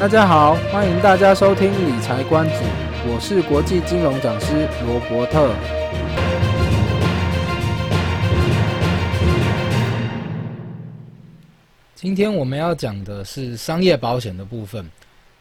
大家好，欢迎大家收听理财观主，我是国际金融讲师罗伯特。今天我们要讲的是商业保险的部分。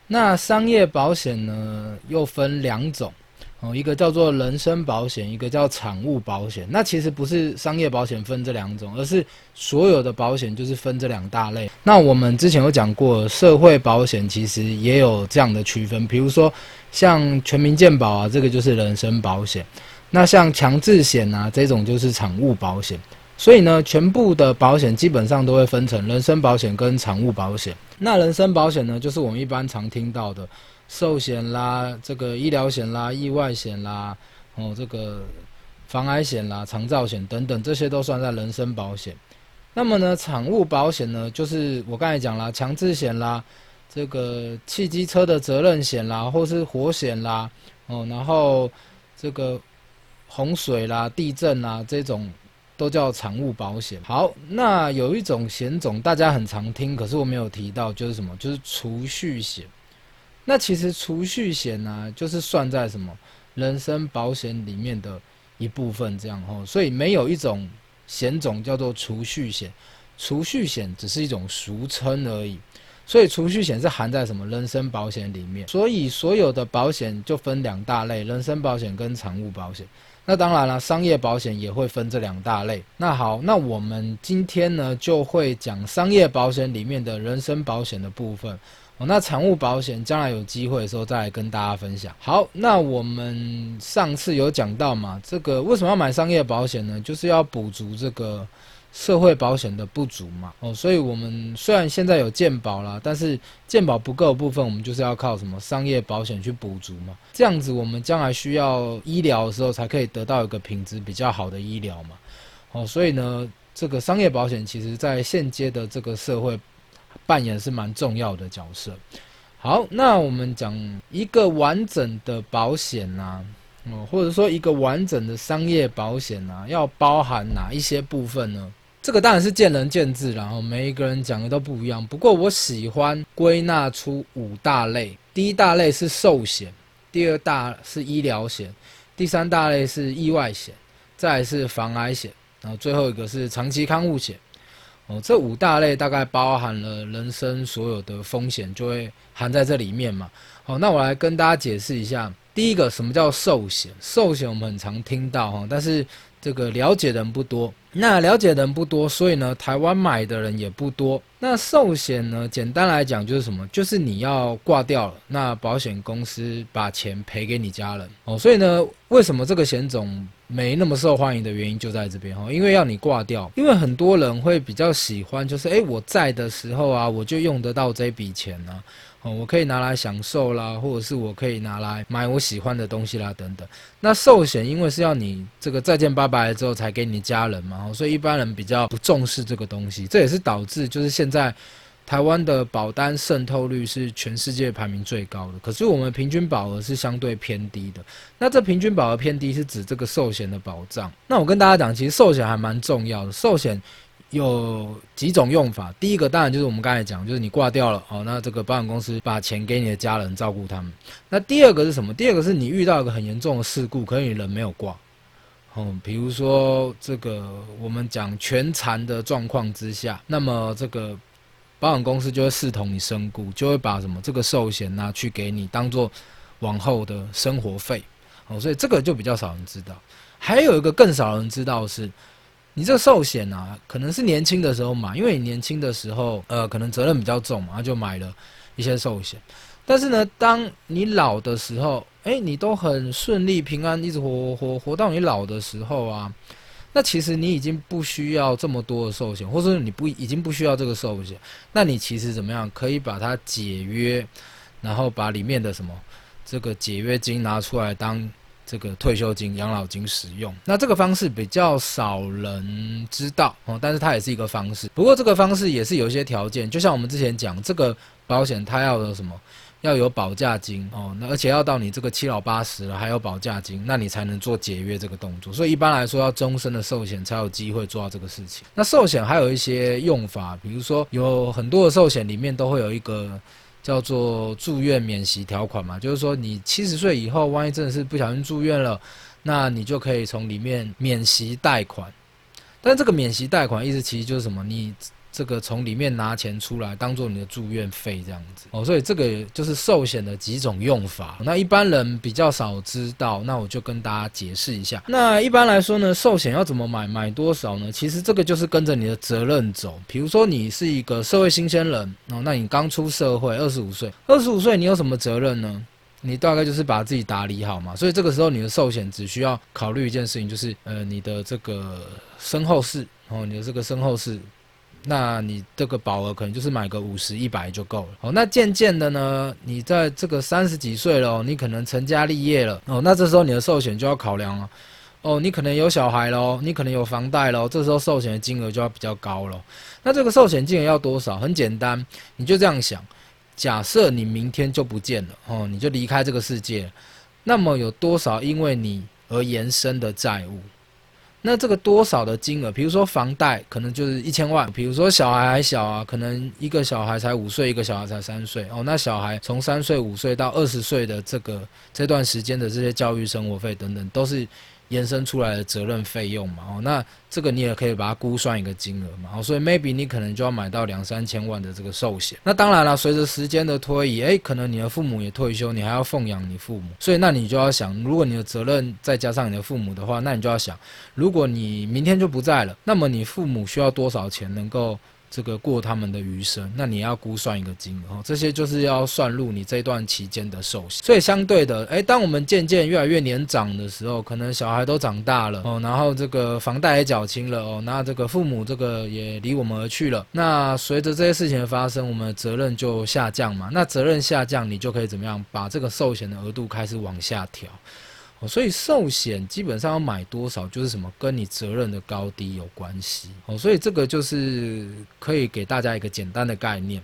那商业保险呢，又分两种。哦，一个叫做人身保险，一个叫产物保险。那其实不是商业保险分这两种，而是所有的保险就是分这两大类。那我们之前有讲过，社会保险其实也有这样的区分，比如说像全民健保啊，这个就是人身保险。那像强制险啊，这种就是产物保险。所以呢，全部的保险基本上都会分成人身保险跟产物保险。那人身保险呢，就是我们一般常听到的。寿险啦，这个医疗险啦，意外险啦，哦，这个防癌险啦，长照险等等，这些都算在人身保险。那么呢，产物保险呢，就是我刚才讲啦，强制险啦，这个汽机车的责任险啦，或是火险啦，哦，然后这个洪水啦、地震啦这种都叫产物保险。好，那有一种险种大家很常听，可是我没有提到，就是什么？就是储蓄险。那其实储蓄险呢，就是算在什么人身保险里面的一部分，这样吼，所以没有一种险种叫做储蓄险，储蓄险只是一种俗称而已，所以储蓄险是含在什么人身保险里面，所以所有的保险就分两大类，人身保险跟财务保险。那当然了，商业保险也会分这两大类。那好，那我们今天呢就会讲商业保险里面的人身保险的部分。哦，那产物保险将来有机会的时候再来跟大家分享。好，那我们上次有讲到嘛，这个为什么要买商业保险呢？就是要补足这个社会保险的不足嘛。哦，所以我们虽然现在有健保啦，但是健保不够的部分，我们就是要靠什么商业保险去补足嘛。这样子，我们将来需要医疗的时候，才可以得到一个品质比较好的医疗嘛。哦，所以呢，这个商业保险其实在现阶的这个社会。扮演是蛮重要的角色。好，那我们讲一个完整的保险呐、啊，哦，或者说一个完整的商业保险呐、啊，要包含哪一些部分呢？这个当然是见仁见智，然后每一个人讲的都不一样。不过我喜欢归纳出五大类：第一大类是寿险，第二大是医疗险，第三大类是意外险，再是防癌险，然后最后一个是长期康复险。哦，这五大类大概包含了人生所有的风险，就会含在这里面嘛。好，那我来跟大家解释一下，第一个什么叫寿险？寿险我们很常听到哈，但是这个了解人不多。那了解人不多，所以呢，台湾买的人也不多。那寿险呢，简单来讲就是什么？就是你要挂掉了，那保险公司把钱赔给你家人。哦，所以呢，为什么这个险种？没那么受欢迎的原因就在这边哈，因为要你挂掉，因为很多人会比较喜欢，就是诶，我在的时候啊，我就用得到这笔钱呢，哦，我可以拿来享受啦，或者是我可以拿来买我喜欢的东西啦，等等。那寿险因为是要你这个再见拜拜之后才给你家人嘛，所以一般人比较不重视这个东西，这也是导致就是现在。台湾的保单渗透率是全世界排名最高的，可是我们平均保额是相对偏低的。那这平均保额偏低是指这个寿险的保障。那我跟大家讲，其实寿险还蛮重要的。寿险有几种用法，第一个当然就是我们刚才讲，就是你挂掉了哦，那这个保险公司把钱给你的家人照顾他们。那第二个是什么？第二个是你遇到一个很严重的事故，可是你人没有挂，哦，比如说这个我们讲全残的状况之下，那么这个。保险公司就会视同你身故，就会把什么这个寿险拿去给你当做往后的生活费，哦，所以这个就比较少人知道。还有一个更少人知道的是，你这寿险啊，可能是年轻的时候买，因为你年轻的时候，呃，可能责任比较重嘛，就买了一些寿险。但是呢，当你老的时候，诶，你都很顺利平安，一直活活活到你老的时候啊。那其实你已经不需要这么多的寿险，或者说你不已经不需要这个寿险，那你其实怎么样可以把它解约，然后把里面的什么这个解约金拿出来当这个退休金、养老金使用。那这个方式比较少人知道哦，但是它也是一个方式。不过这个方式也是有一些条件，就像我们之前讲这个保险，它要有什么？要有保价金哦，那而且要到你这个七老八十了还有保价金，那你才能做解约这个动作。所以一般来说，要终身的寿险才有机会做到这个事情。那寿险还有一些用法，比如说有很多的寿险里面都会有一个叫做住院免息条款嘛，就是说你七十岁以后，万一真的是不小心住院了，那你就可以从里面免息贷款。但这个免息贷款意思其实就是什么？你这个从里面拿钱出来，当做你的住院费这样子哦，所以这个就是寿险的几种用法。那一般人比较少知道，那我就跟大家解释一下。那一般来说呢，寿险要怎么买，买多少呢？其实这个就是跟着你的责任走。比如说你是一个社会新鲜人哦，那你刚出社会，二十五岁，二十五岁你有什么责任呢？你大概就是把自己打理好嘛。所以这个时候你的寿险只需要考虑一件事情，就是呃你的这个身后事哦，你的这个身后事。那你这个保额可能就是买个五十、一百就够了。哦，那渐渐的呢，你在这个三十几岁了，你可能成家立业了。哦，那这时候你的寿险就要考量了。哦，你可能有小孩喽，你可能有房贷喽，这时候寿险的金额就要比较高了。那这个寿险金额要多少？很简单，你就这样想：假设你明天就不见了，哦，你就离开这个世界，那么有多少因为你而延伸的债务？那这个多少的金额？比如说房贷可能就是一千万，比如说小孩还小啊，可能一个小孩才五岁，一个小孩才三岁哦。那小孩从三岁、五岁到二十岁的这个这段时间的这些教育、生活费等等，都是。延伸出来的责任费用嘛，哦，那这个你也可以把它估算一个金额嘛，哦，所以 maybe 你可能就要买到两三千万的这个寿险。那当然了，随着时间的推移，诶，可能你的父母也退休，你还要奉养你父母，所以那你就要想，如果你的责任再加上你的父母的话，那你就要想，如果你明天就不在了，那么你父母需要多少钱能够？这个过他们的余生，那你要估算一个金额，这些就是要算入你这段期间的寿险。所以相对的，诶，当我们渐渐越来越年长的时候，可能小孩都长大了哦，然后这个房贷也缴清了哦，那这个父母这个也离我们而去了。那随着这些事情的发生，我们的责任就下降嘛。那责任下降，你就可以怎么样？把这个寿险的额度开始往下调。哦，所以寿险基本上要买多少，就是什么跟你责任的高低有关系。哦，所以这个就是可以给大家一个简单的概念。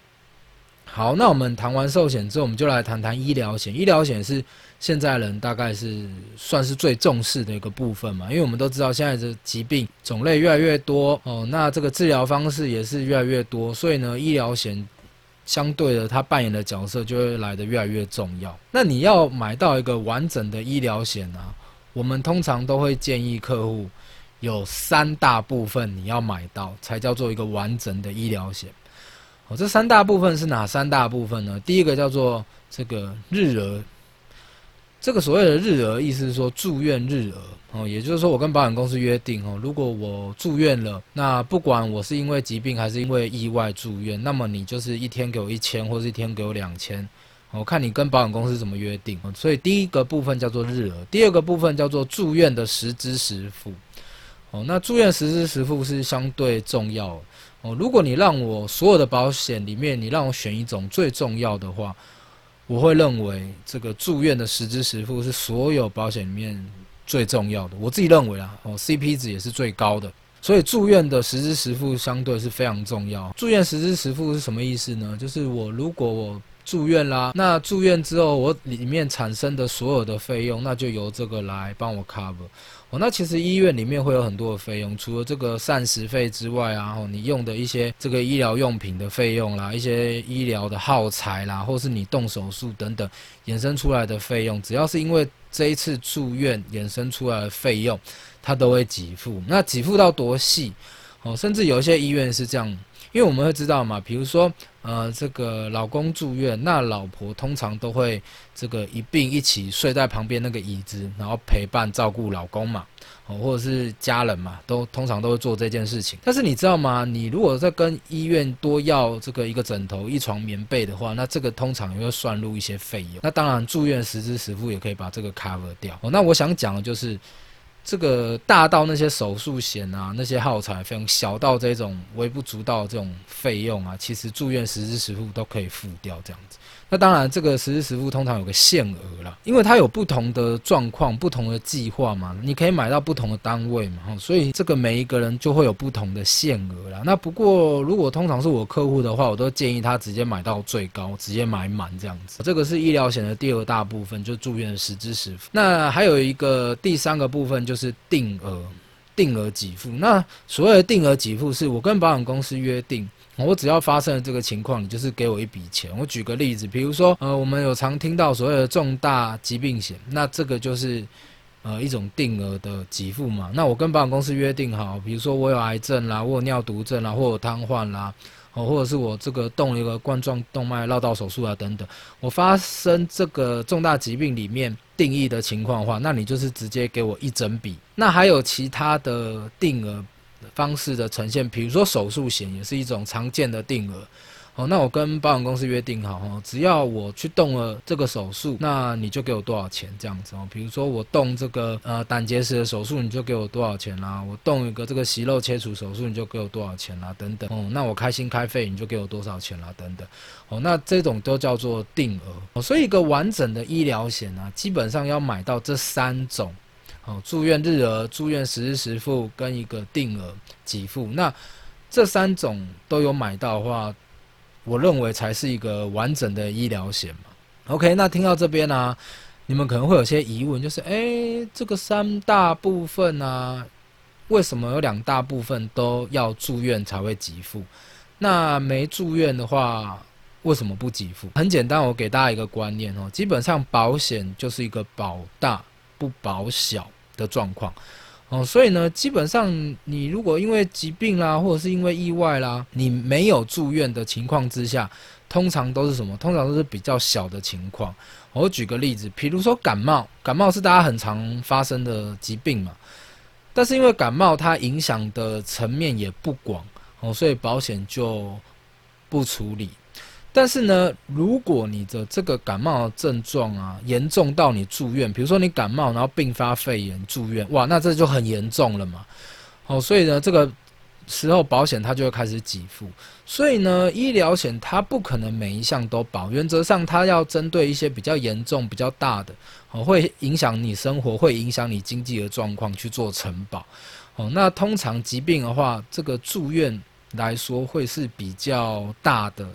好，那我们谈完寿险之后，我们就来谈谈医疗险。医疗险是现在人大概是算是最重视的一个部分嘛，因为我们都知道现在的疾病种类越来越多哦，那这个治疗方式也是越来越多，所以呢，医疗险。相对的，他扮演的角色就会来得越来越重要。那你要买到一个完整的医疗险啊，我们通常都会建议客户有三大部分你要买到，才叫做一个完整的医疗险。哦，这三大部分是哪三大部分呢？第一个叫做这个日额。这个所谓的日额，意思是说住院日额哦，也就是说我跟保险公司约定哦，如果我住院了，那不管我是因为疾病还是因为意外住院，那么你就是一天给我一千，或是一天给我两千，我看你跟保险公司怎么约定。所以第一个部分叫做日额，第二个部分叫做住院的实支实付。哦，那住院实支实付是相对重要哦。如果你让我所有的保险里面，你让我选一种最重要的话。我会认为这个住院的实支实付是所有保险里面最重要的。我自己认为啊，哦，CP 值也是最高的。所以住院的实支实付相对是非常重要。住院实支实付是什么意思呢？就是我如果我住院啦，那住院之后我里面产生的所有的费用，那就由这个来帮我 cover。哦，那其实医院里面会有很多的费用，除了这个膳食费之外啊，哦，你用的一些这个医疗用品的费用啦，一些医疗的耗材啦，或是你动手术等等衍生出来的费用，只要是因为这一次住院衍生出来的费用，它都会给付。那给付到多细？哦，甚至有一些医院是这样。因为我们会知道嘛，比如说，呃，这个老公住院，那老婆通常都会这个一并一起睡在旁边那个椅子，然后陪伴照顾老公嘛，哦，或者是家人嘛，都通常都会做这件事情。但是你知道吗？你如果在跟医院多要这个一个枕头、一床棉被的话，那这个通常也会算入一些费用。那当然，住院实支实付也可以把这个 cover 掉。哦，那我想讲的就是。这个大到那些手术险啊，那些耗材费用，小到这种微不足道这种费用啊，其实住院实支实付都可以付掉这样子。那当然，这个实支实付通常有个限额啦，因为它有不同的状况、不同的计划嘛，你可以买到不同的单位嘛，所以这个每一个人就会有不同的限额啦。那不过，如果通常是我客户的话，我都建议他直接买到最高，直接买满这样子。这个是医疗险的第二大部分，就住院的实支实付。那还有一个第三个部分就是定额，定额给付。那所谓的定额给付，是我跟保险公司约定。我只要发生了这个情况，你就是给我一笔钱。我举个例子，比如说，呃，我们有常听到所谓的重大疾病险，那这个就是呃一种定额的给付嘛。那我跟保险公司约定好，比如说我有癌症啦，我有尿毒症啦，或有瘫痪啦。哦，或者是我这个动了一个冠状动脉绕道手术啊，等等，我发生这个重大疾病里面定义的情况的话，那你就是直接给我一整笔。那还有其他的定额方式的呈现，比如说手术险也是一种常见的定额。哦，那我跟保险公司约定好哦，只要我去动了这个手术，那你就给我多少钱这样子哦。比如说我动这个呃胆结石的手术，你就给我多少钱啦？我动一个这个息肉切除手术，你就给我多少钱啦？等等哦。那我开心开肺，你就给我多少钱啦？等等哦。那这种都叫做定额哦。所以一个完整的医疗险啊，基本上要买到这三种哦：住院日额、住院实支实付跟一个定额给付。那这三种都有买到的话。我认为才是一个完整的医疗险嘛。OK，那听到这边呢、你们可能会有些疑问，就是诶，这个三大部分啊，为什么有两大部分都要住院才会给付？那没住院的话，为什么不给付？很简单，我给大家一个观念哦，基本上保险就是一个保大不保小的状况。哦，所以呢，基本上你如果因为疾病啦，或者是因为意外啦，你没有住院的情况之下，通常都是什么？通常都是比较小的情况。我举个例子，比如说感冒，感冒是大家很常发生的疾病嘛，但是因为感冒它影响的层面也不广，哦，所以保险就不处理。但是呢，如果你的这个感冒的症状啊严重到你住院，比如说你感冒然后并发肺炎住院，哇，那这就很严重了嘛。哦，所以呢，这个时候保险它就会开始给付。所以呢，医疗险它不可能每一项都保，原则上它要针对一些比较严重、比较大的，哦，会影响你生活、会影响你经济的状况去做承保。哦，那通常疾病的话，这个住院来说会是比较大的。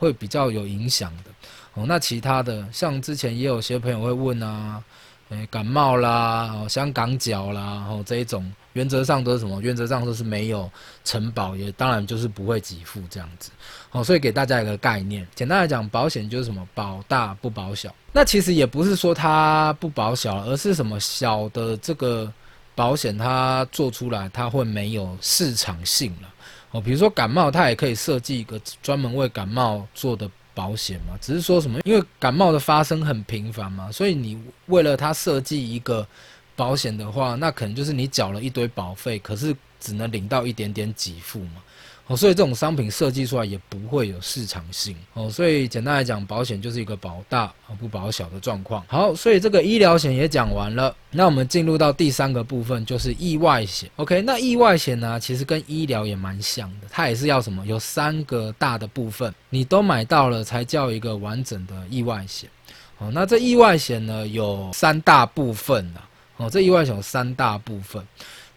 会比较有影响的哦。那其他的，像之前也有些朋友会问啊，诶，感冒啦，哦，香港脚啦，哦，这一种原则上都是什么？原则上都是没有承保，也当然就是不会给付这样子。哦，所以给大家一个概念，简单来讲，保险就是什么？保大不保小。那其实也不是说它不保小，而是什么小的这个保险它做出来，它会没有市场性了。哦，比如说感冒，它也可以设计一个专门为感冒做的保险嘛。只是说什么，因为感冒的发生很频繁嘛，所以你为了它设计一个保险的话，那可能就是你缴了一堆保费，可是只能领到一点点给付嘛。哦，所以这种商品设计出来也不会有市场性哦，所以简单来讲，保险就是一个保大而不保小的状况。好，所以这个医疗险也讲完了，那我们进入到第三个部分，就是意外险。OK，那意外险呢，其实跟医疗也蛮像的，它也是要什么？有三个大的部分，你都买到了才叫一个完整的意外险。哦，那这意外险呢，有三大部分啊。哦，这意外险有三大部分，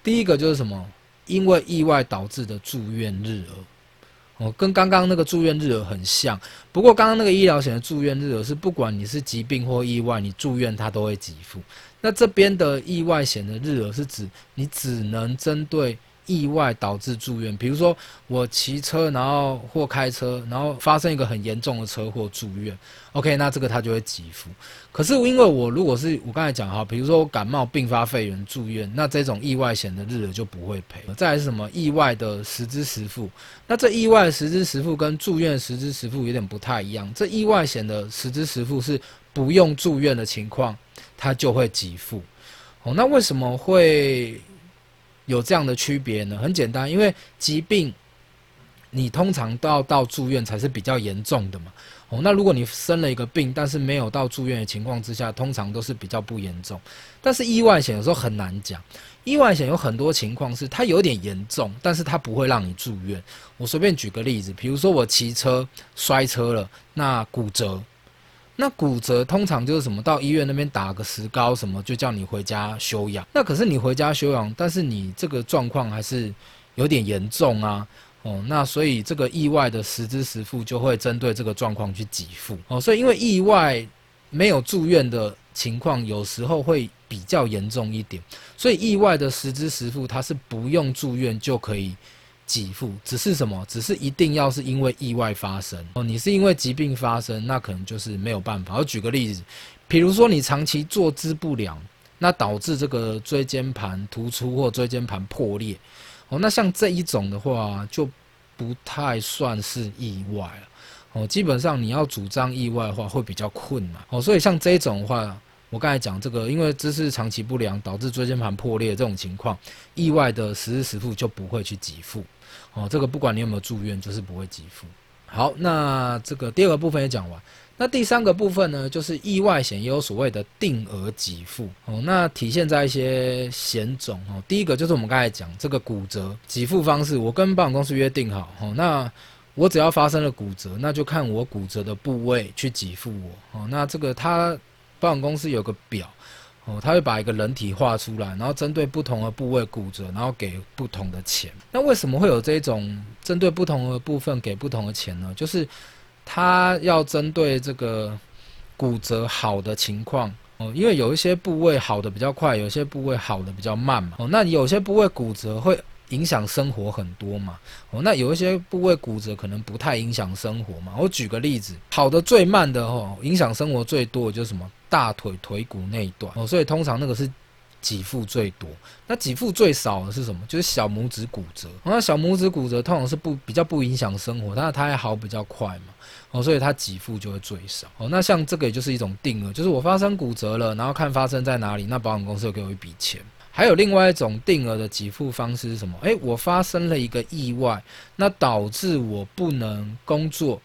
第一个就是什么？因为意外导致的住院日额，哦，跟刚刚那个住院日额很像。不过刚刚那个医疗险的住院日额是不管你是疾病或意外，你住院它都会给付。那这边的意外险的日额是指你只能针对。意外导致住院，比如说我骑车，然后或开车，然后发生一个很严重的车祸住院，OK，那这个他就会给付。可是因为我如果是我刚才讲哈，比如说我感冒并发肺炎住院，那这种意外险的日额就不会赔。再来是什么？意外的实支实付。那这意外实支实付跟住院实支实付有点不太一样。这意外险的实支实付是不用住院的情况，它就会给付。哦，那为什么会？有这样的区别呢？很简单，因为疾病你通常都要到住院才是比较严重的嘛。哦，那如果你生了一个病，但是没有到住院的情况之下，通常都是比较不严重。但是意外险有时候很难讲，意外险有很多情况是它有点严重，但是它不会让你住院。我随便举个例子，比如说我骑车摔车了，那骨折。那骨折通常就是什么，到医院那边打个石膏什么，就叫你回家休养。那可是你回家休养，但是你这个状况还是有点严重啊。哦，那所以这个意外的实支实付就会针对这个状况去给付。哦，所以因为意外没有住院的情况，有时候会比较严重一点，所以意外的实支实付它是不用住院就可以给付，只是什么？只是一定要是因为意外发生哦。你是因为疾病发生，那可能就是没有办法。我举个例子，比如说你长期坐姿不良，那导致这个椎间盘突出或椎间盘破裂哦。那像这一种的话，就不太算是意外了哦。基本上你要主张意外的话，会比较困难哦。所以像这种的话。我刚才讲这个，因为姿势长期不良导致椎间盘破裂这种情况，意外的实支实付就不会去给付。哦，这个不管你有没有住院，就是不会给付。好，那这个第二个部分也讲完，那第三个部分呢，就是意外险也有所谓的定额给付。哦，那体现在一些险种。哦，第一个就是我们刚才讲这个骨折给付方式，我跟保险公司约定好。哦，那我只要发生了骨折，那就看我骨折的部位去给付我。哦，那这个它。保险公司有个表，哦，他会把一个人体画出来，然后针对不同的部位骨折，然后给不同的钱。那为什么会有这种针对不同的部分给不同的钱呢？就是他要针对这个骨折好的情况哦，因为有一些部位好的比较快，有些部位好的比较慢嘛。哦，那有些部位骨折会。影响生活很多嘛，哦，那有一些部位骨折可能不太影响生活嘛。我举个例子，好的最慢的哦，影响生活最多的就是什么大腿腿骨那一段哦，所以通常那个是给付最多。那给付最少的是什么？就是小拇指骨折。那小拇指骨折通常是不比较不影响生活，但是它还好比较快嘛，哦，所以它给付就会最少。哦，那像这个也就是一种定额，就是我发生骨折了，然后看发生在哪里，那保险公司会给我一笔钱。还有另外一种定额的给付方式是什么？诶，我发生了一个意外，那导致我不能工作，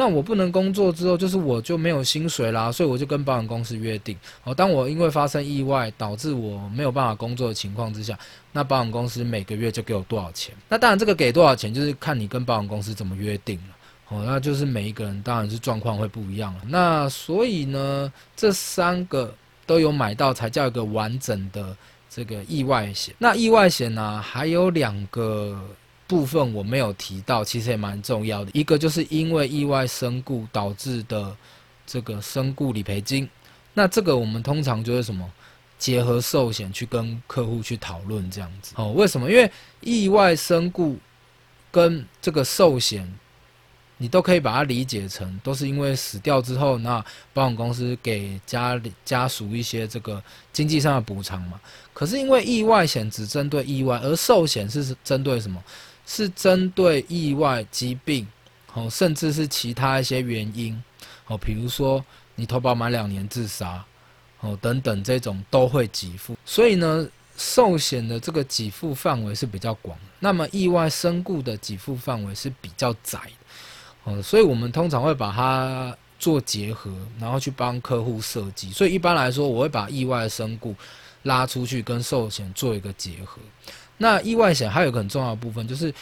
那我不能工作之后，就是我就没有薪水啦，所以我就跟保险公司约定，哦，当我因为发生意外导致我没有办法工作的情况之下，那保险公司每个月就给我多少钱？那当然这个给多少钱就是看你跟保险公司怎么约定了，哦，那就是每一个人当然是状况会不一样了。那所以呢，这三个都有买到才叫一个完整的。这个意外险，那意外险呢、还有两个部分我没有提到，其实也蛮重要的。一个就是因为意外身故导致的这个身故理赔金，那这个我们通常就是什么结合寿险去跟客户去讨论这样子。哦，为什么？因为意外身故跟这个寿险。你都可以把它理解成，都是因为死掉之后，那保险公司给家里家属一些这个经济上的补偿嘛。可是因为意外险只针对意外，而寿险是针对什么？是针对意外疾病，哦，甚至是其他一些原因，哦，比如说你投保满两年自杀，哦，等等这种都会给付。所以呢，寿险的这个给付范围是比较广，那么意外身故的给付范围是比较窄。哦，所以我们通常会把它做结合，然后去帮客户设计。所以一般来说，我会把意外身故拉出去跟寿险做一个结合。那意外险还有一个很重要的部分，就是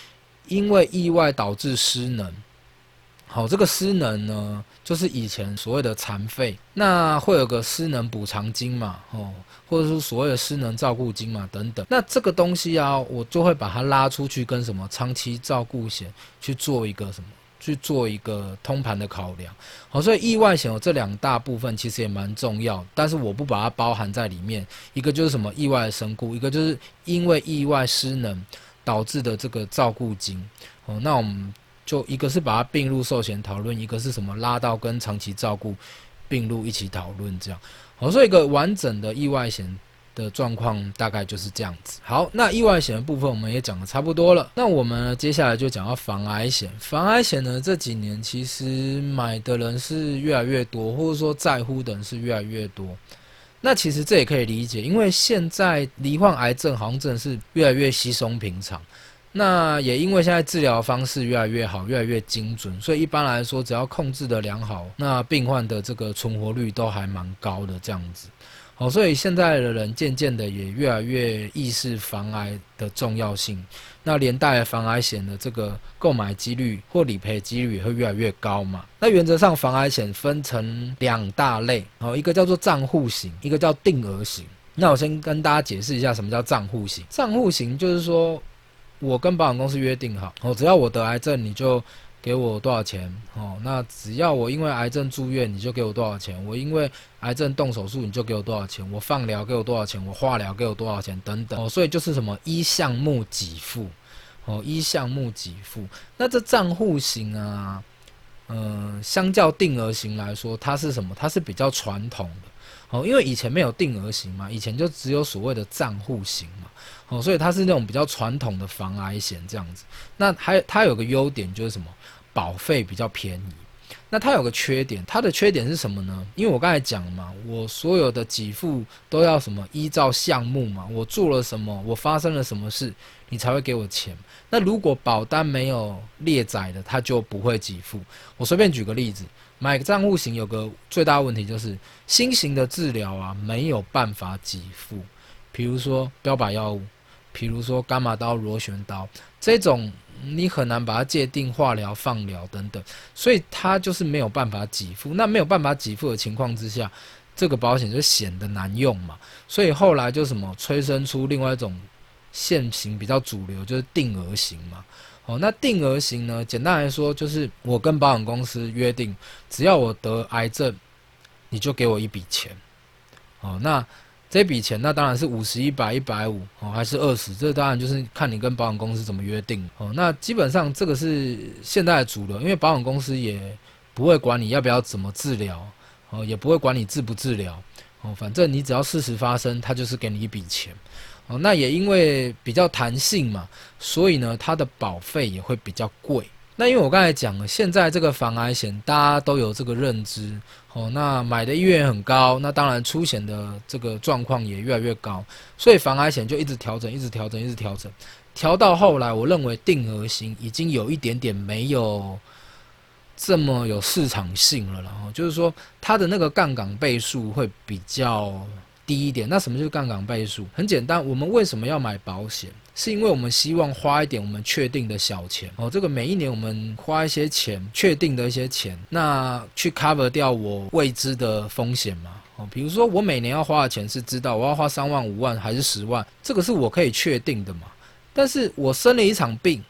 因为意外导致失能。好，这个失能呢，就是以前所谓的残废，那会有个失能补偿金嘛，哦，或者是所谓的失能照顾金嘛，等等。那这个东西啊，我就会把它拉出去跟什么长期照顾险去做一个什么。去做一个通盘的考量，好，所以意外险有这两大部分，其实也蛮重要，但是我不把它包含在里面。一个就是什么意外身故，一个就是因为意外失能导致的这个照顾金。哦，那我们就一个是把它并入寿险讨论，一个是什么拉到跟长期照顾并入一起讨论，这样。好，所以一个完整的意外险。的状况大概就是这样子。好，那意外险的部分我们也讲的差不多了。那我们接下来就讲到防癌险。防癌险呢，这几年其实买的人是越来越多，或者说在乎的人是越来越多。那其实这也可以理解，因为现在罹患癌症好像真的是越来越稀松平常。那也因为现在治疗方式越来越好，越来越精准，所以一般来说，只要控制得良好，那病患的这个存活率都还蛮高的这样子。哦，所以现在的人渐渐的也越来越意识防癌的重要性，那连带防癌险的这个购买几率或理赔几率也会越来越高嘛。那原则上防癌险分成两大类，好，一个叫做账户型，一个叫定额型。那我先跟大家解释一下什么叫账户型。账户型就是说我跟保险公司约定好，哦，只要我得癌症，你就。给我多少钱？哦，那只要我因为癌症住院，你就给我多少钱；我因为癌症动手术，你就给我多少钱；我放疗给我多少钱；我化疗给我多少钱等等。哦，所以就是什么一项目给付。哦，一项目给付。那这账户型啊，嗯、相较定额型来说，它是什么？它是比较传统的哦，因为以前没有定额型嘛，以前就只有所谓的账户型嘛，哦，所以它是那种比较传统的防癌险这样子。那还它有个优点就是什么？保费比较便宜。那它有个缺点，它的缺点是什么呢？因为我刚才讲嘛，我所有的给付都要什么依照项目嘛，我做了什么，我发生了什么事，你才会给我钱。那如果保单没有列载的，它就不会给付。我随便举个例子，买个账户型有个最大问题就是新型的治疗啊没有办法给付，比如说标靶药物，比如说伽马刀、螺旋刀这种。你很难把它界定化疗、放疗等等，所以它就是没有办法给付。那没有办法给付的情况之下，这个保险就显得难用嘛。所以后来就什么催生出另外一种现行比较主流，就是定额型嘛。哦，那定额型呢，简单来说就是我跟保险公司约定，只要我得癌症，你就给我一笔钱。哦，那。这笔钱那当然是五十、一百、一百五哦，还是二十？这当然就是看你跟保险公司怎么约定哦。那基本上这个是现在的主流，因为保险公司也不会管你要不要怎么治疗哦，也不会管你治不治疗哦，反正你只要事实发生，他就是给你一笔钱哦。那也因为比较弹性嘛，所以呢，它的保费也会比较贵。那因为我刚才讲了，现在这个防癌险大家都有这个认知，哦，那买的意愿很高，那当然出险的这个状况也越来越高，所以防癌险就一直调整，一直调整，一直调整，调到后来，我认为定额型已经有一点点没有这么有市场性了，然后就是说它的那个杠杆倍数会比较低一点。那什么就是杠杆倍数？很简单，我们为什么要买保险？是因为我们希望花一点我们确定的小钱哦，这个每一年我们花一些钱，确定的一些钱，那去 cover 掉我未知的风险嘛哦，比如说我每年要花的钱是知道我要花三万、五万还是十万，这个是我可以确定的嘛。但是我生了一场病，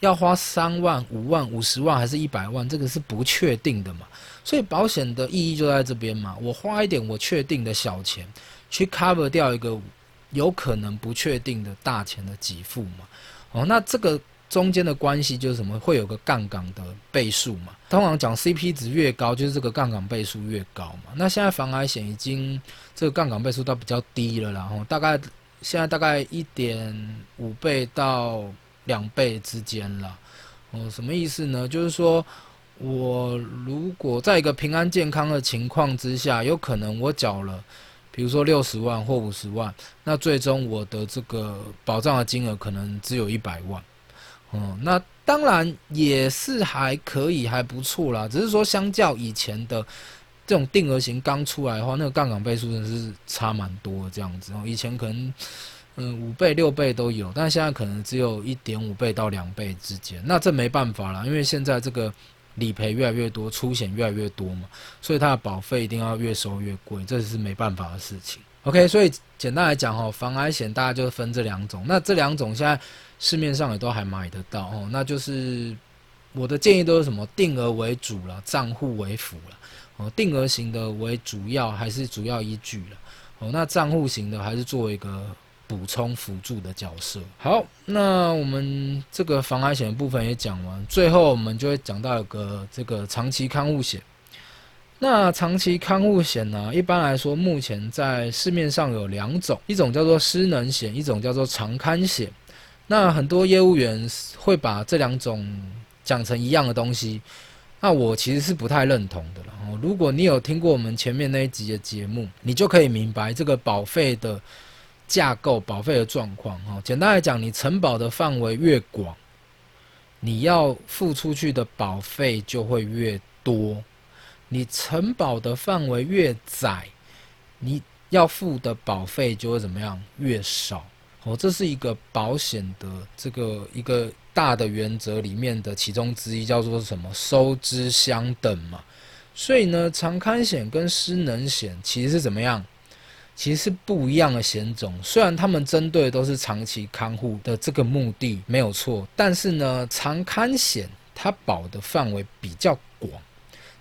要花三万、五万、五十万还是一百万，这个是不确定的嘛。所以保险的意义就在这边嘛，我花一点我确定的小钱，去 cover 掉一个。有可能不确定的大钱的给付嘛？哦，那这个中间的关系就是什么？会有个杠杆的倍数嘛？通常讲 CP 值越高，就是这个杠杆倍数越高嘛。那现在防癌险已经这个杠杆倍数到比较低了，然后大概现在大概一点五倍到两倍之间了。哦，什么意思呢？就是说我如果在一个平安健康的情况之下，有可能我缴了。比如说六十万或五十万，那最终我的这个保障的金额可能只有一百万，哦，那当然也是还可以，还不错啦。只是说相较以前的这种定额型刚出来的话，那个杠杆倍数真是差蛮多这样子哦。以前可能嗯五倍六倍都有，但现在可能只有一点五倍到两倍之间。那这没办法啦，因为现在这个。理赔越来越多，出险越来越多嘛，所以它的保费一定要越收越贵，这是没办法的事情。OK，所以简单来讲哦，防癌险大家就分这两种，那这两种现在市面上也都还买得到哦。那就是我的建议都是什么？定额为主了，账户为辅了。哦，定额型的为主要还是主要依据了。哦，那账户型的还是作为一个。补充辅助的角色。好，那我们这个防癌险的部分也讲完，最后我们就会讲到一个这个长期看护险。那长期看护险呢，一般来说目前在市面上有两种，一种叫做失能险，一种叫做长刊险。那很多业务员会把这两种讲成一样的东西，那我其实是不太认同的了。如果你有听过我们前面那一集的节目，你就可以明白这个保费的。架构保费的状况，哈，简单来讲，你承保的范围越广，你要付出去的保费就会越多；你承保的范围越窄，你要付的保费就会怎么样？越少。哦，这是一个保险的这个一个大的原则里面的其中之一，叫做什么？收支相等嘛。所以呢，长看险跟失能险其实是怎么样？其实是不一样的险种，虽然他们针对的都是长期看护的这个目的没有错，但是呢，长看险它保的范围比较广，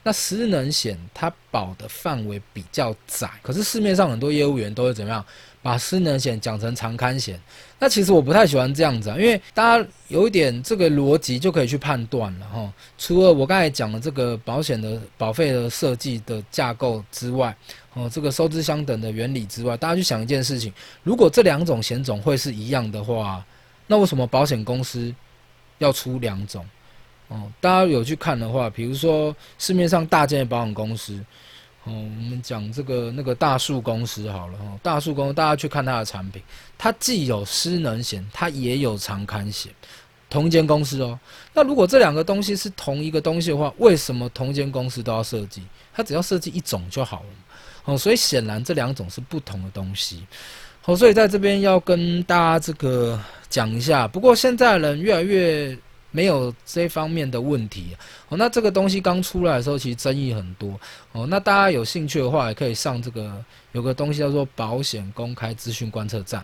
那失能险它保的范围比较窄，可是市面上很多业务员都会怎么样？把失能险讲成长刊险，那其实我不太喜欢这样子啊，因为大家有一点这个逻辑就可以去判断了哈。除了我刚才讲的这个保险的保费的设计的架构之外，哦，这个收支相等的原理之外，大家去想一件事情：如果这两种险种会是一样的话，那为什么保险公司要出两种？哦，大家有去看的话，比如说市面上大件的保险公司。哦，我们讲这个那个大树公司好了哈，大树公司大家去看它的产品，它既有失能险，它也有长刊险，同一间公司哦。那如果这两个东西是同一个东西的话，为什么同一间公司都要设计？它只要设计一种就好了。哦，所以显然这两种是不同的东西。好，所以在这边要跟大家这个讲一下。不过现在人越来越。没有这方面的问题哦。那这个东西刚出来的时候，其实争议很多哦。那大家有兴趣的话，也可以上这个有个东西叫做保险公开资讯观测站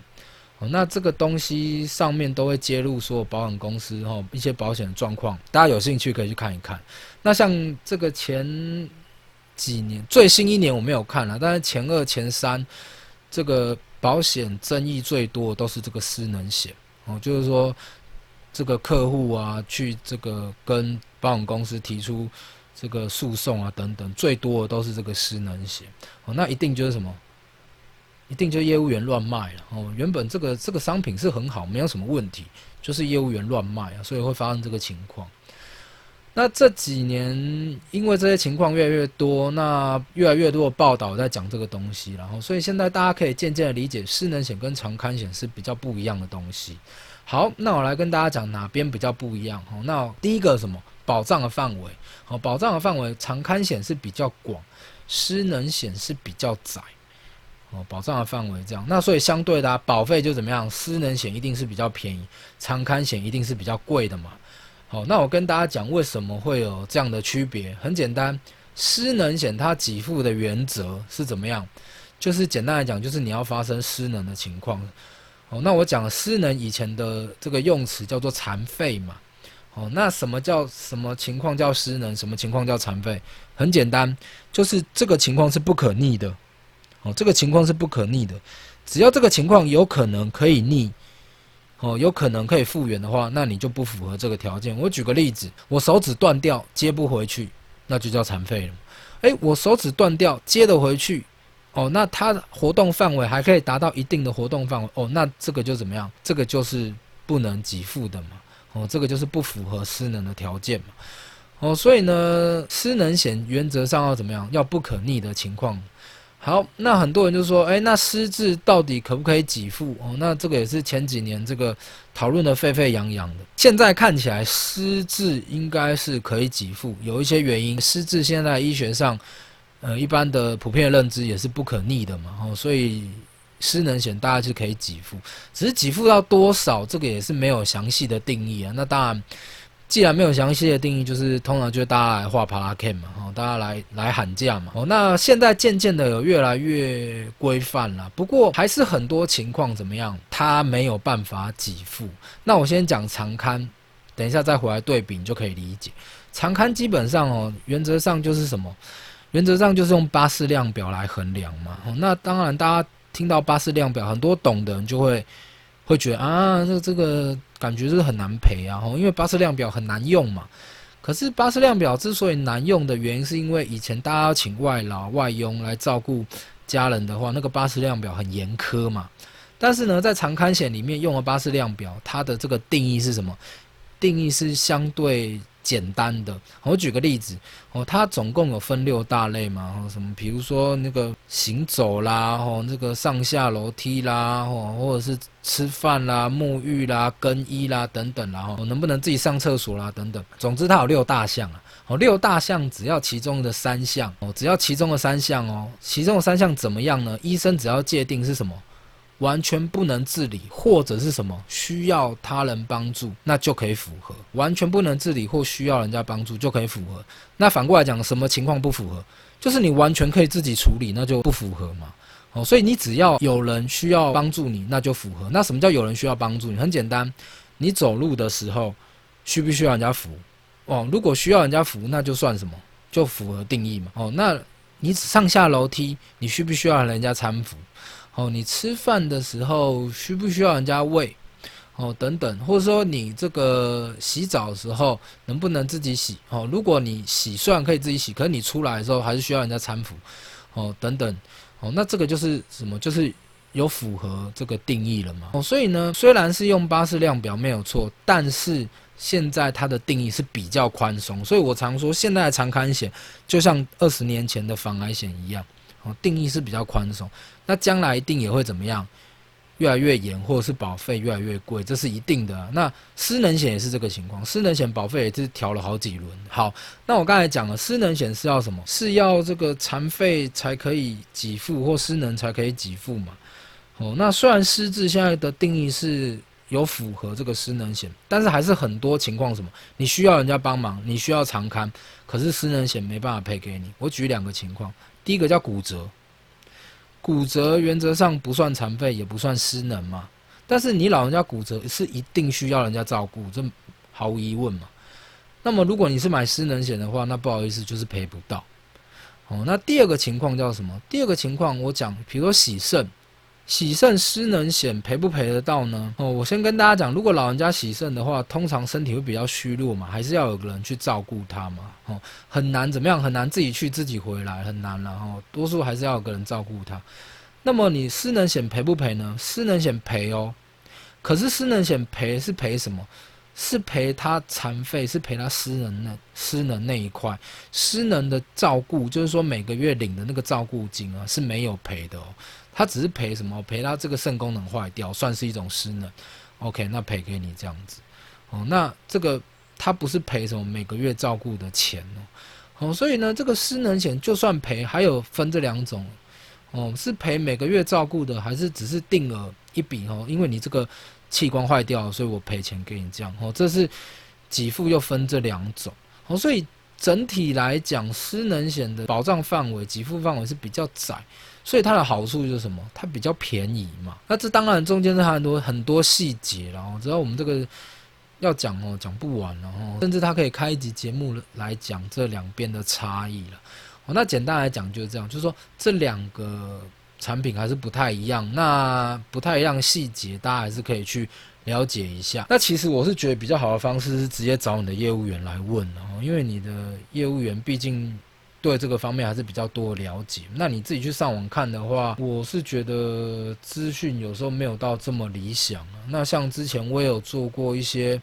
哦。那这个东西上面都会揭露所有保险公司哦一些保险的状况，大家有兴趣可以去看一看。那像这个前几年最新一年我没有看了，但是前二前三这个保险争议最多都是这个失能险哦，就是说。这个客户啊，去这个跟保险公司提出这个诉讼啊，等等，最多的都是这个失能险哦，那一定就是什么？一定就业务员乱卖了哦。原本这个这个商品是很好，没有什么问题，就是业务员乱卖啊，所以会发生这个情况。那这几年因为这些情况越来越多，那越来越多的报道在讲这个东西，然后所以现在大家可以渐渐的理解，失能险跟长刊险是比较不一样的东西。好，那我来跟大家讲哪边比较不一样。好，那第一个什么保障的范围？哦，保障的范围，长刊险是比较广，失能险是比较窄。哦，保障的范围这样，那所以相对的、保费就怎么样？失能险一定是比较便宜，长刊险一定是比较贵的嘛。好，那我跟大家讲为什么会有这样的区别？很简单，失能险它给付的原则是怎么样？就是简单来讲，就是你要发生失能的情况。哦，那我讲失能以前的这个用词叫做残废嘛。哦，那什么叫什么情况叫失能？什么情况叫残废？很简单，就是这个情况是不可逆的。哦，这个情况是不可逆的。只要这个情况有可能可以逆，哦，有可能可以复原的话，那你就不符合这个条件。我举个例子，我手指断掉接不回去，那就叫残废了。诶，我手指断掉接得回去。哦，那它活动范围还可以达到一定的活动范围哦，那这个就怎么样？这个就是不能给付的嘛。哦，这个就是不符合失能的条件嘛。哦，所以呢，失能险原则上要怎么样？要不可逆的情况。好，那很多人就说，哎，那失智到底可不可以给付？哦，那这个也是前几年这个讨论的沸沸扬扬的。现在看起来失智应该是可以给付，有一些原因，失智现在医学上。呃，一般的普遍认知也是不可逆的嘛，哦，所以失能险大家是可以给付，只是给付到多少，这个也是没有详细的定义啊。那当然，既然没有详细的定义，就是通常就是大家来画帕拉 K 嘛，哦，大家来来喊价嘛，哦，那现在渐渐的有越来越规范了，不过还是很多情况怎么样，它没有办法给付。那我先讲长刊，等一下再回来对比，你就可以理解。长刊基本上哦，原则上就是什么？原则上就是用巴氏量表来衡量嘛，那当然大家听到巴氏量表，很多懂的人就会会觉得啊，这这个感觉是很难赔啊，因为巴氏量表很难用嘛。可是巴氏量表之所以难用的原因，是因为以前大家要请外劳外佣来照顾家人的话，那个巴氏量表很严苛嘛。但是呢，在长刊险里面用了巴氏量表，它的这个定义是什么？定义是相对。简单的，我举个例子哦，它总共有分六大类嘛，什么，比如说那个行走啦，哦，那个上下楼梯啦，哦，或者是吃饭啦、沐浴啦、更衣啦等等啦，哦，能不能自己上厕所啦等等，总之它有六大项啊，哦，六大项只要其中的三项哦，只要其中的三项哦，其中的三项怎么样呢？医生只要界定是什么？完全不能自理，或者是什么需要他人帮助，那就可以符合。完全不能自理或需要人家帮助就可以符合。那反过来讲，什么情况不符合？就是你完全可以自己处理，那就不符合嘛。哦，所以你只要有人需要帮助你，那就符合。那什么叫有人需要帮助你？很简单，你走路的时候需不需要人家扶？哦，如果需要人家扶，那就算什么？就符合定义嘛。哦，那你上下楼梯，你需不需要人家搀扶？哦，你吃饭的时候需不需要人家喂？哦，等等，或者说你这个洗澡的时候能不能自己洗？哦，如果你洗虽然可以自己洗，可是你出来的时候还是需要人家搀扶。哦，等等，哦，那这个就是什么？就是有符合这个定义了嘛？哦，所以呢，虽然是用巴氏量表没有错，但是现在它的定义是比较宽松。所以我常说，现在的长刊险就像二十年前的防癌险一样，定义是比较宽松。那将来一定也会怎么样？越来越严，或者是保费越来越贵，这是一定的。那失能险也是这个情况，失能险保费也是调了好几轮。好，那我刚才讲了，失能险是要什么？是要这个残废才可以给付，或失能才可以给付嘛？哦，那虽然失智现在的定义是有符合这个失能险，但是还是很多情况什么？你需要人家帮忙，你需要长看，可是失能险没办法赔给你。我举两个情况，第一个叫骨折。骨折原则上不算残废，也不算失能嘛。但是你老人家骨折是一定需要人家照顾，这毫无疑问嘛。那么如果你是买失能险的话，那不好意思，就是赔不到。哦，那第二个情况叫什么？第二个情况我讲，比如说洗肾。喜肾失能险赔不赔得到呢？哦，我先跟大家讲，如果老人家喜肾的话，通常身体会比较虚弱嘛，还是要有个人去照顾他嘛。哦，很难怎么样？很难自己去自己回来，很难。然后多数还是要有个人照顾他。那么你失能险赔不赔呢？失能险赔哦，可是失能险赔是赔什么？是赔他残废，是赔他失能那失能那一块。失能的照顾，就是说每个月领的那个照顾金啊，是没有赔的哦。他只是赔什么？赔他这个肾功能坏掉，算是一种失能。OK，那赔给你这样子。哦，那这个他不是赔什么每个月照顾的钱哦。哦，所以呢，这个失能险就算赔，还有分这两种。哦，是赔每个月照顾的，还是只是定额一笔哦？因为你这个器官坏掉，所以我赔钱给你这样。哦，这是给付又分这两种。哦，所以整体来讲，失能险的保障范围、给付范围是比较窄。所以它的好处就是什么？它比较便宜嘛。那这当然中间是很多很多细节，然后只要我们这个要讲哦，讲不完，然后甚至它可以开一集节目来讲这两边的差异了。哦，那简单来讲就是这样，就是说这两个产品还是不太一样。那不太一样细节，大家还是可以去了解一下。那其实我是觉得比较好的方式是直接找你的业务员来问，哦因为你的业务员毕竟。对这个方面还是比较多了解。那你自己去上网看的话，我是觉得资讯有时候没有到这么理想。那像之前我也有做过一些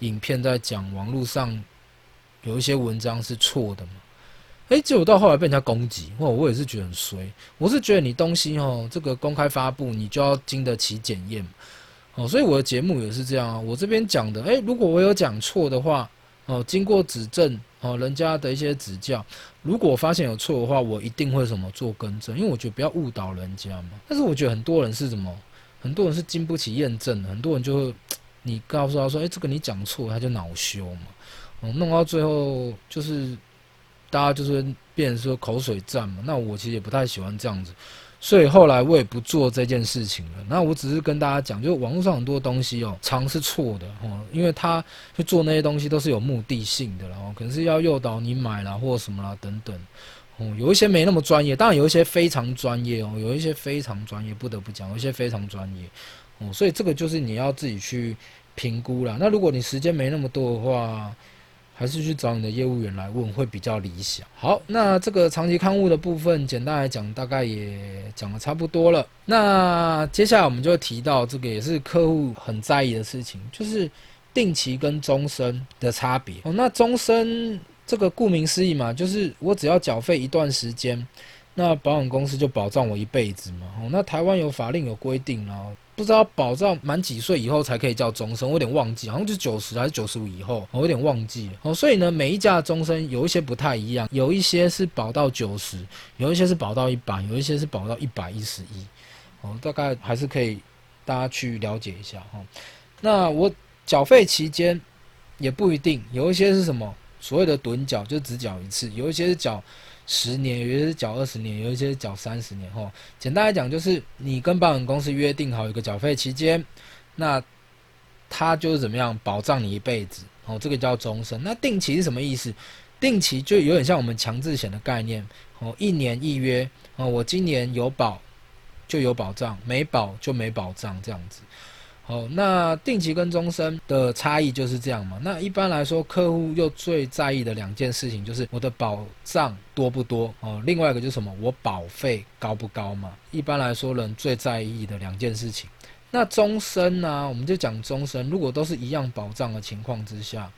影片，在讲网络上有一些文章是错的嘛。诶，结果到后来被人家攻击，哇，我也是觉得很衰。我是觉得你东西哦，这个公开发布，你就要经得起检验哦。所以我的节目也是这样啊。我这边讲的，诶，如果我有讲错的话，哦，经过指正。哦，人家的一些指教，如果发现有错的话，我一定会什么做更正，因为我觉得不要误导人家嘛。但是我觉得很多人是什么，很多人是经不起验证的，很多人就会，你告诉他说，哎，这个你讲错，他就恼羞嘛。哦，弄到最后就是大家就是变成说口水战嘛。那我其实也不太喜欢这样子。所以后来我也不做这件事情了。那我只是跟大家讲，就是网络上很多东西哦，常是错的哦，因为他去做那些东西都是有目的性的，然后可能是要诱导你买啦或什么啦等等。哦，有一些没那么专业，当然有一些非常专业哦，有一些非常专业，不得不讲，有一些非常专业哦。所以这个就是你要自己去评估啦。那如果你时间没那么多的话，还是去找你的业务员来问会比较理想。好，那这个长期刊物的部分，简单来讲，大概也讲得差不多了。那接下来我们就提到这个也是客户很在意的事情，就是定期跟终身的差别。哦，那终身这个顾名思义嘛，就是我只要缴费一段时间，那保险公司就保障我一辈子嘛。哦，那台湾有法令有规定哦。不知道保障满几岁以后才可以叫终身，我有点忘记，好像就九十还是九十五以后，我有点忘记哦。所以呢，每一家的终身有一些不太一样，有一些是保到九十，有一些是保到一百，有一些是保到一百一十一，哦，大概还是可以大家去了解一下哈。那我缴费期间也不一定，有一些是什么所谓的趸缴，就只缴一次，有一些是缴。十年，有些是缴二十年，有一些是缴三十年。吼，简单来讲，就是你跟保险公司约定好一个缴费期间，那他就是怎么样保障你一辈子。哦，这个叫终身。那定期是什么意思？定期就有点像我们强制险的概念哦，一年一约哦，我今年有保就有保障，没保就没保障这样子。哦，那定期跟终身的差异就是这样嘛。那一般来说，客户又最在意的两件事情就是我的保障多不多哦，另外一个就是什么，我保费高不高嘛。一般来说，人最在意的两件事情。那终身呢、我们就讲终身，如果都是一样保障的情况之下，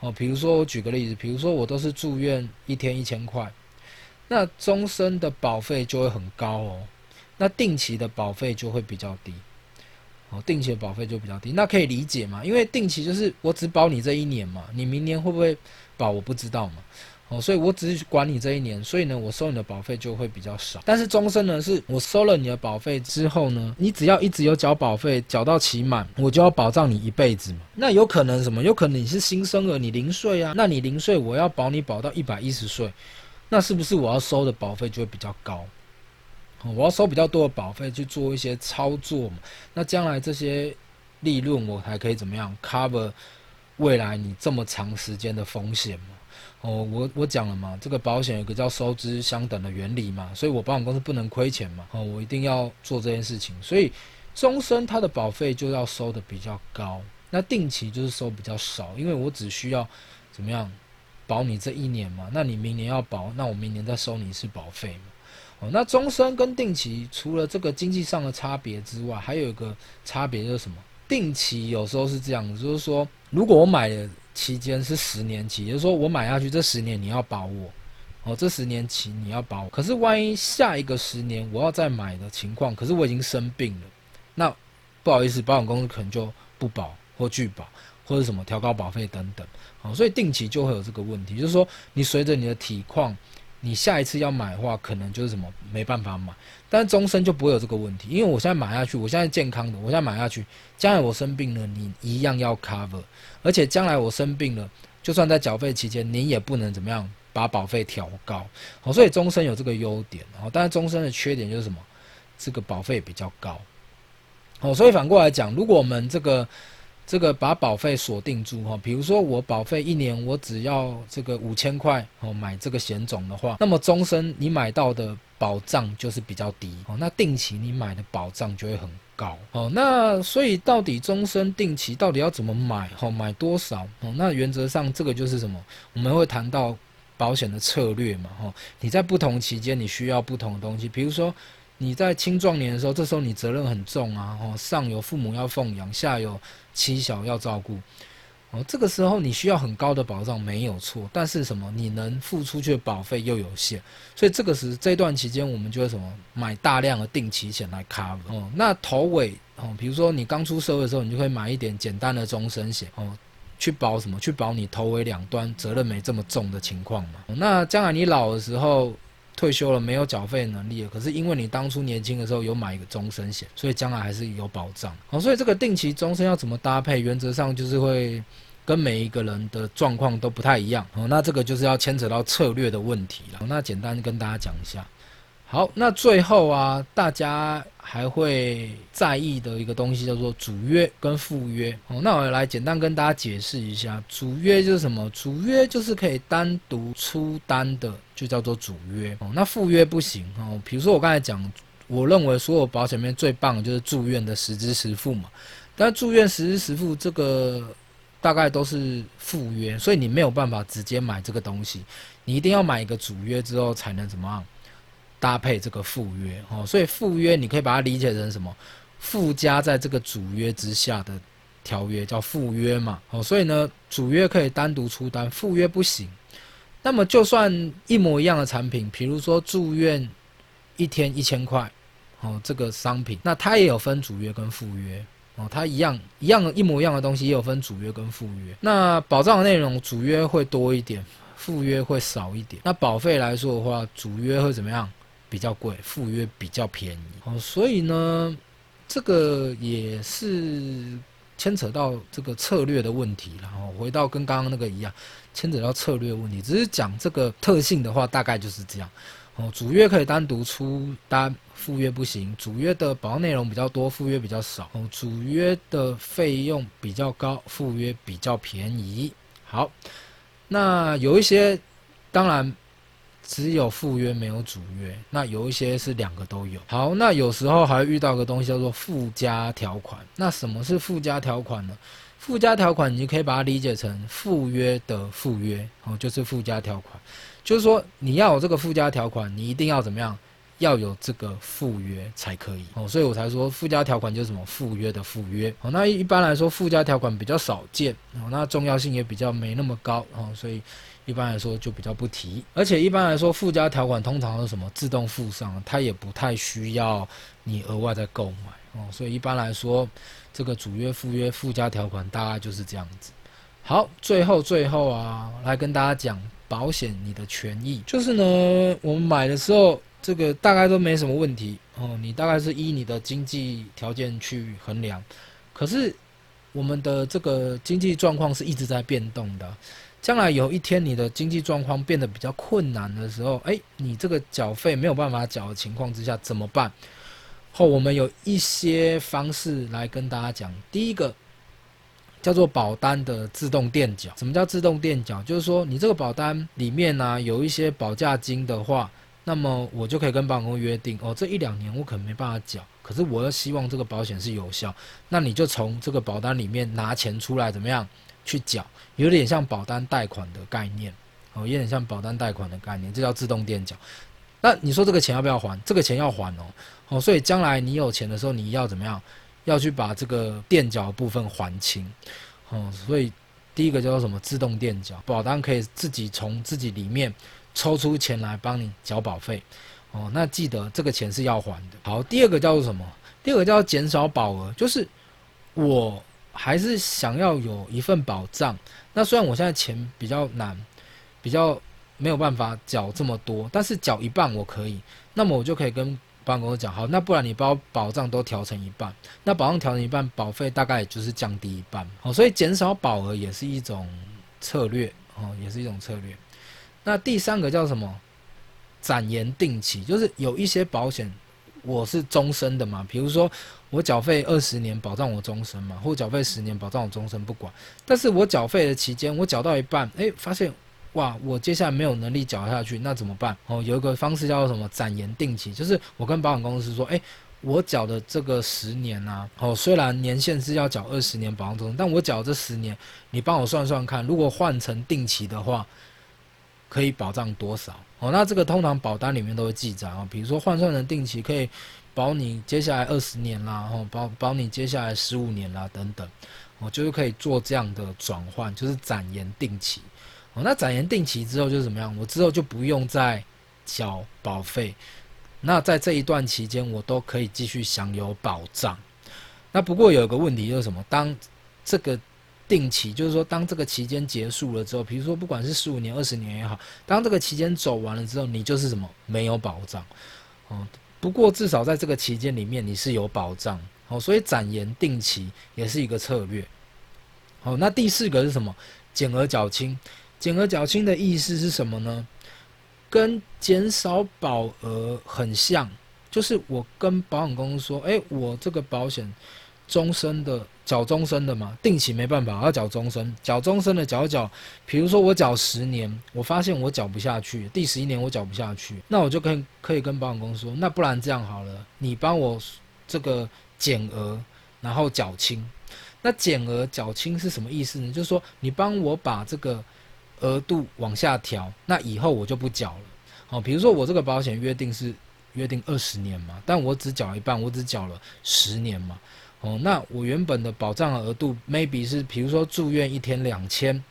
哦，比如说我举个例子，比如说我都是住院一天一千块，那终身的保费就会很高哦，那定期的保费就会比较低。哦，定期的保费就比较低，那可以理解嘛？因为定期就是我只保你这一年嘛，你明年会不会保我不知道嘛。哦，所以我只是管你这一年，所以呢，我收你的保费就会比较少。但是终身呢，是我收了你的保费之后呢，你只要一直有缴保费，缴到期满，我就要保障你一辈子嘛。那有可能什么？有可能你是新生儿，你零岁啊，那你零岁我要保你保到一百一十岁，那是不是我要收的保费就会比较高？我要收比较多的保费去做一些操作嘛，那将来这些利润我还可以怎么样 cover 未来你这么长时间的风险嘛？哦，我我讲了嘛，这个保险有个叫收支相等的原理嘛，所以我保险公司不能亏钱嘛，哦，我一定要做这件事情，所以终身它的保费就要收的比较高，那定期就是收比较少，因为我只需要怎么样保你这一年嘛，那你明年要保，那我明年再收你一次保费嘛。哦，那终身跟定期除了这个经济上的差别之外，还有一个差别就是什么？定期有时候是这样子，就是说，如果我买的期间是十年期，也就是说我买下去这十年你要保我，哦，这十年期你要保我。可是万一下一个十年我要再买的情况，可是我已经生病了，那不好意思，保险公司可能就不保或拒保，或者什么调高保费等等。哦，所以定期就会有这个问题，就是说你随着你的体况。你下一次要买的话，可能就是什么没办法买，但是终身就不会有这个问题，因为我现在买下去，我现在健康的，我现在买下去，将来我生病了，你一样要 cover，而且将来我生病了，就算在缴费期间，你也不能怎么样把保费调高，好，所以终身有这个优点，好，但是终身的缺点就是什么？这个保费比较高，好，所以反过来讲，如果我们这个。这个把保费锁定住哈，比如说我保费一年我只要这个五千块哦，买这个险种的话，那么终身你买到的保障就是比较低哦，那定期你买的保障就会很高哦。那所以到底终身定期到底要怎么买哦，买多少哦？那原则上这个就是什么？我们会谈到保险的策略嘛哈。你在不同期间你需要不同的东西，比如说。你在青壮年的时候，这时候你责任很重啊，哦，上有父母要奉养，下有妻小要照顾，哦，这个时候你需要很高的保障没有错，但是什么，你能付出去的保费又有限，所以这个时这段期间我们就会什么买大量的定期险来 cover 哦，那头尾哦，比如说你刚出社会的时候，你就可以买一点简单的终身险。哦，去保什么？去保你头尾两端责任没这么重的情况嘛，那将来你老的时候。退休了没有缴费能力了，可是因为你当初年轻的时候有买一个终身险，所以将来还是有保障。好，所以这个定期终身要怎么搭配？原则上就是会跟每一个人的状况都不太一样。好，那这个就是要牵扯到策略的问题了。那简单跟大家讲一下。好，那最后啊，大家还会在意的一个东西叫做主约跟附约。哦，那我来简单跟大家解释一下，主约就是什么？主约就是可以单独出单的，就叫做主约。哦，那附约不行哦。比如说我刚才讲，我认为所有保险里面最棒的就是住院的实支实付嘛。但住院实支实付这个大概都是附约，所以你没有办法直接买这个东西，你一定要买一个主约之后才能怎么样？搭配这个附约哦，所以附约你可以把它理解成什么？附加在这个主约之下的条约叫附约嘛。哦，所以呢，主约可以单独出单，附约不行。那么就算一模一样的产品，比如说住院一天一千块，哦，这个商品，那它也有分主约跟附约哦，它一样一样一模一样的东西也有分主约跟附约。那保障的内容主约会多一点，附约会少一点。那保费来说的话，主约会怎么样？比较贵，附约比较便宜哦，所以呢，这个也是牵扯到这个策略的问题，然后回到跟刚刚那个一样，牵扯到策略问题，只是讲这个特性的话，大概就是这样哦。主约可以单独出单，附约不行。主约的保障内容比较多，附约比较少哦。主约的费用比较高，附约比较便宜。好，那有一些。当然。只有附约没有主约，那有一些是两个都有。好，那有时候还会遇到个东西叫做附加条款。那什么是附加条款呢？附加条款你就可以把它理解成附约的附约，哦，就是附加条款。就是说你要有这个附加条款，你一定要怎么样？要有这个附约才可以。哦，所以我才说附加条款就是什么附约的附约。哦，那一般来说附加条款比较少见，哦，那重要性也比较没那么高，哦，所以。一般来说就比较不提，而且一般来说附加条款通常是什么自动附上，它也不太需要你额外再购买哦。所以一般来说，这个主约、附约、附加条款大概就是这样子。好，最后最后啊，来跟大家讲保险你的权益，就是呢，我们买的时候这个大概都没什么问题哦，你大概是依你的经济条件去衡量，可是我们的这个经济状况是一直在变动的。将来有一天你的经济状况变得比较困难的时候，哎，你这个缴费没有办法缴的情况之下怎么办？后我们有一些方式来跟大家讲。第一个叫做保单的自动垫缴。什么叫自动垫缴？就是说你这个保单里面呢、有一些保价金的话，那么我就可以跟保险公司约定哦，这一两年我可能没办法缴，可是我又希望这个保险是有效，那你就从这个保单里面拿钱出来，怎么样？去缴，有点像保单贷款的概念，哦，有点像保单贷款的概念，这叫自动垫缴。那你说这个钱要不要还？这个钱要还哦，哦，所以将来你有钱的时候，你要怎么样？要去把这个垫缴部分还清，哦，所以第一个叫做什么？自动垫缴，保单可以自己从自己里面抽出钱来帮你缴保费，哦，那记得这个钱是要还的。好，第二个叫做什么？第二个叫减少保额，就是我。还是想要有一份保障。那虽然我现在钱比较难，比较没有办法缴这么多，但是缴一半我可以。那么我就可以跟保险公司讲，好，那不然你把保障都调成一半，那保障调成一半，保费大概也就是降低一半。哦，所以减少保额也是一种策略，哦，也是一种策略。那第三个叫什么？展延定期，就是有一些保险。我是终身的嘛，比如说我缴费二十年保障我终身嘛，或缴费十年保障我终身不管。但是我缴费的期间，我缴到一半，哎，发现哇，我接下来没有能力缴下去，那怎么办？哦，有一个方式叫做什么展延定期，就是我跟保险公司说，哎，我缴的这个十年啊，哦，虽然年限是要缴二十年保障终身，但我缴这十年，你帮我算算看，如果换成定期的话，可以保障多少？哦，那这个通常保单里面都会记载啊，比如说换算成定期可以保你接下来二十年啦，然哦，保保你接下来十五年啦等等，哦，就是可以做这样的转换，就是展延定期。哦，那展延定期之后就是怎么样？我之后就不用再缴保费，那在这一段期间我都可以继续享有保障。那不过有个问题就是什么？当这个定期就是说，当这个期间结束了之后，比如说不管是十五年、二十年也好，当这个期间走完了之后，你就是什么没有保障，哦。不过至少在这个期间里面，你是有保障，哦。所以展延定期也是一个策略。好，那第四个是什么？减额缴清。减额缴清的意思是什么呢？跟减少保额很像，就是我跟保险公司说，哎，我这个保险。终身的缴终身的嘛，定期没办法，要缴终身，缴终身的缴缴。比如说我缴十年，我发现我缴不下去，第十一年我缴不下去，那我就可以可以跟保险公司说，那不然这样好了，你帮我这个减额，然后缴清。那减额缴清是什么意思呢？就是说你帮我把这个额度往下调，那以后我就不缴了。好，比如说我这个保险约定是约定二十年嘛，但我只缴一半，我只缴了十年嘛。哦，那我原本的保障额度 maybe 是，比如说住院一天两千，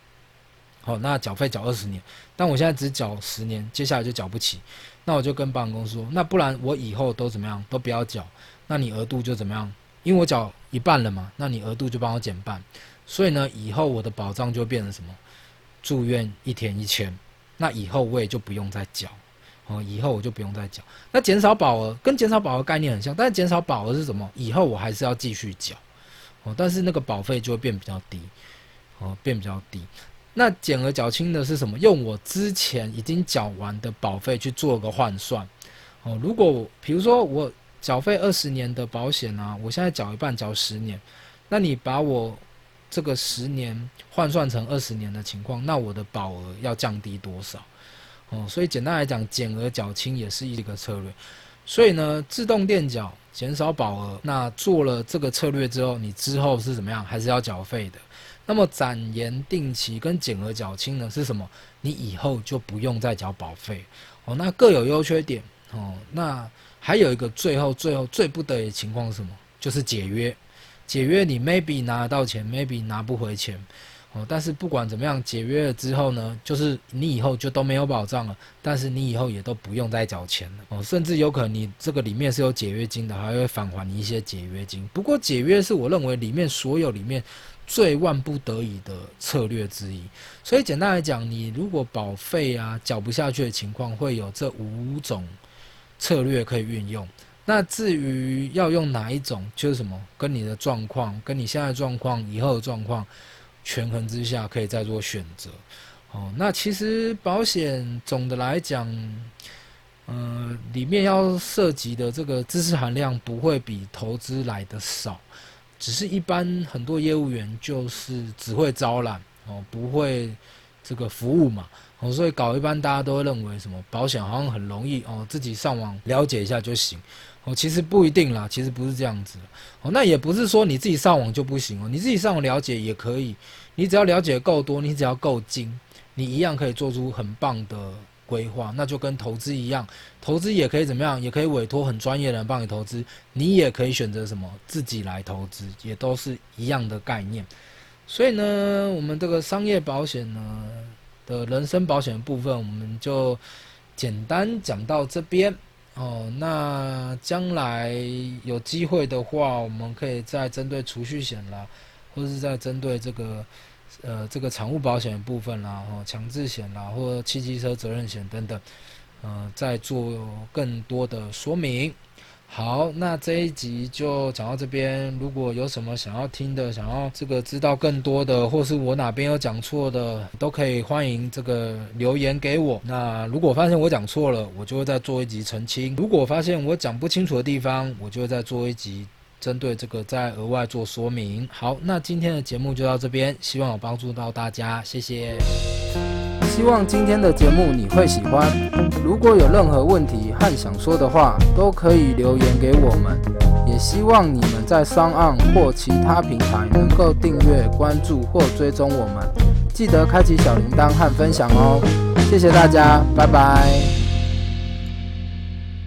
好，那缴费缴二十年，但我现在只缴十年，接下来就缴不起，那我就跟保险公司说，那不然我以后都怎么样，都不要缴，那你额度就怎么样？因为我缴一半了嘛，那你额度就帮我减半，所以呢，以后我的保障就变成什么？住院一天一千，那以后我也就不用再缴。哦，以后我就不用再缴。那减少保额跟减少保额概念很像，但是减少保额是什么？以后我还是要继续缴，哦，但是那个保费就会变比较低，哦，变比较低。那减额缴清的是什么？用我之前已经缴完的保费去做个换算，哦，如果比如说我缴费二十年的保险啊，我现在缴一半缴十年，那你把我这个十年换算成二十年的情况，那我的保额要降低多少？哦，所以简单来讲，减额缴清也是一个策略。所以呢，自动垫缴减少保额，那做了这个策略之后，你之后是怎么样？还是要缴费的。那么展延定期跟减额缴清呢是什么？你以后就不用再缴保费哦。那各有优缺点哦。那还有一个最后最后最不得已的情况是什么？就是解约。解约你 maybe 拿得到钱，maybe 拿不回钱。哦，但是不管怎么样，解约了之后呢，就是你以后就都没有保障了，但是你以后也都不用再缴钱了哦，甚至有可能你这个里面是有解约金的，还会返还你一些解约金。不过解约是我认为里面所有里面最万不得已的策略之一。所以简单来讲，你如果保费啊缴不下去的情况，会有这五种策略可以运用。那至于要用哪一种，就是什么，跟你的状况，跟你现在状况，以后的状况。权衡之下，可以再做选择。哦，那其实保险总的来讲，嗯、里面要涉及的这个知识含量不会比投资来的少，只是一般很多业务员就是只会招揽哦，不会这个服务嘛。哦，所以搞一般大家都会认为什么保险好像很容易哦，自己上网了解一下就行。哦，其实不一定啦，其实不是这样子。哦，那也不是说你自己上网就不行哦，你自己上网了解也可以。你只要了解够多，你只要够精，你一样可以做出很棒的规划。那就跟投资一样，投资也可以怎么样？也可以委托很专业的人帮你投资。你也可以选择什么自己来投资，也都是一样的概念。所以呢，我们这个商业保险呢的人身保险的部分，我们就简单讲到这边。哦，那将来有机会的话，我们可以再针对储蓄险啦，或者是在针对这个，呃，这个产物保险部分啦，哦，强制险啦，或者汽机车责任险等等，呃，再做更多的说明。好，那这一集就讲到这边。如果有什么想要听的，想要这个知道更多的，或是我哪边有讲错的，都可以欢迎这个留言给我。那如果发现我讲错了，我就会再做一集澄清；如果发现我讲不清楚的地方，我就会再做一集针对这个再额外做说明。好，那今天的节目就到这边，希望有帮助到大家，谢谢。希望今天的节目你会喜欢。如果有任何问题和想说的话，都可以留言给我们。也希望你们在商岸或其他平台能够订阅、关注或追踪我们。记得开启小铃铛和分享哦。谢谢大家，拜拜。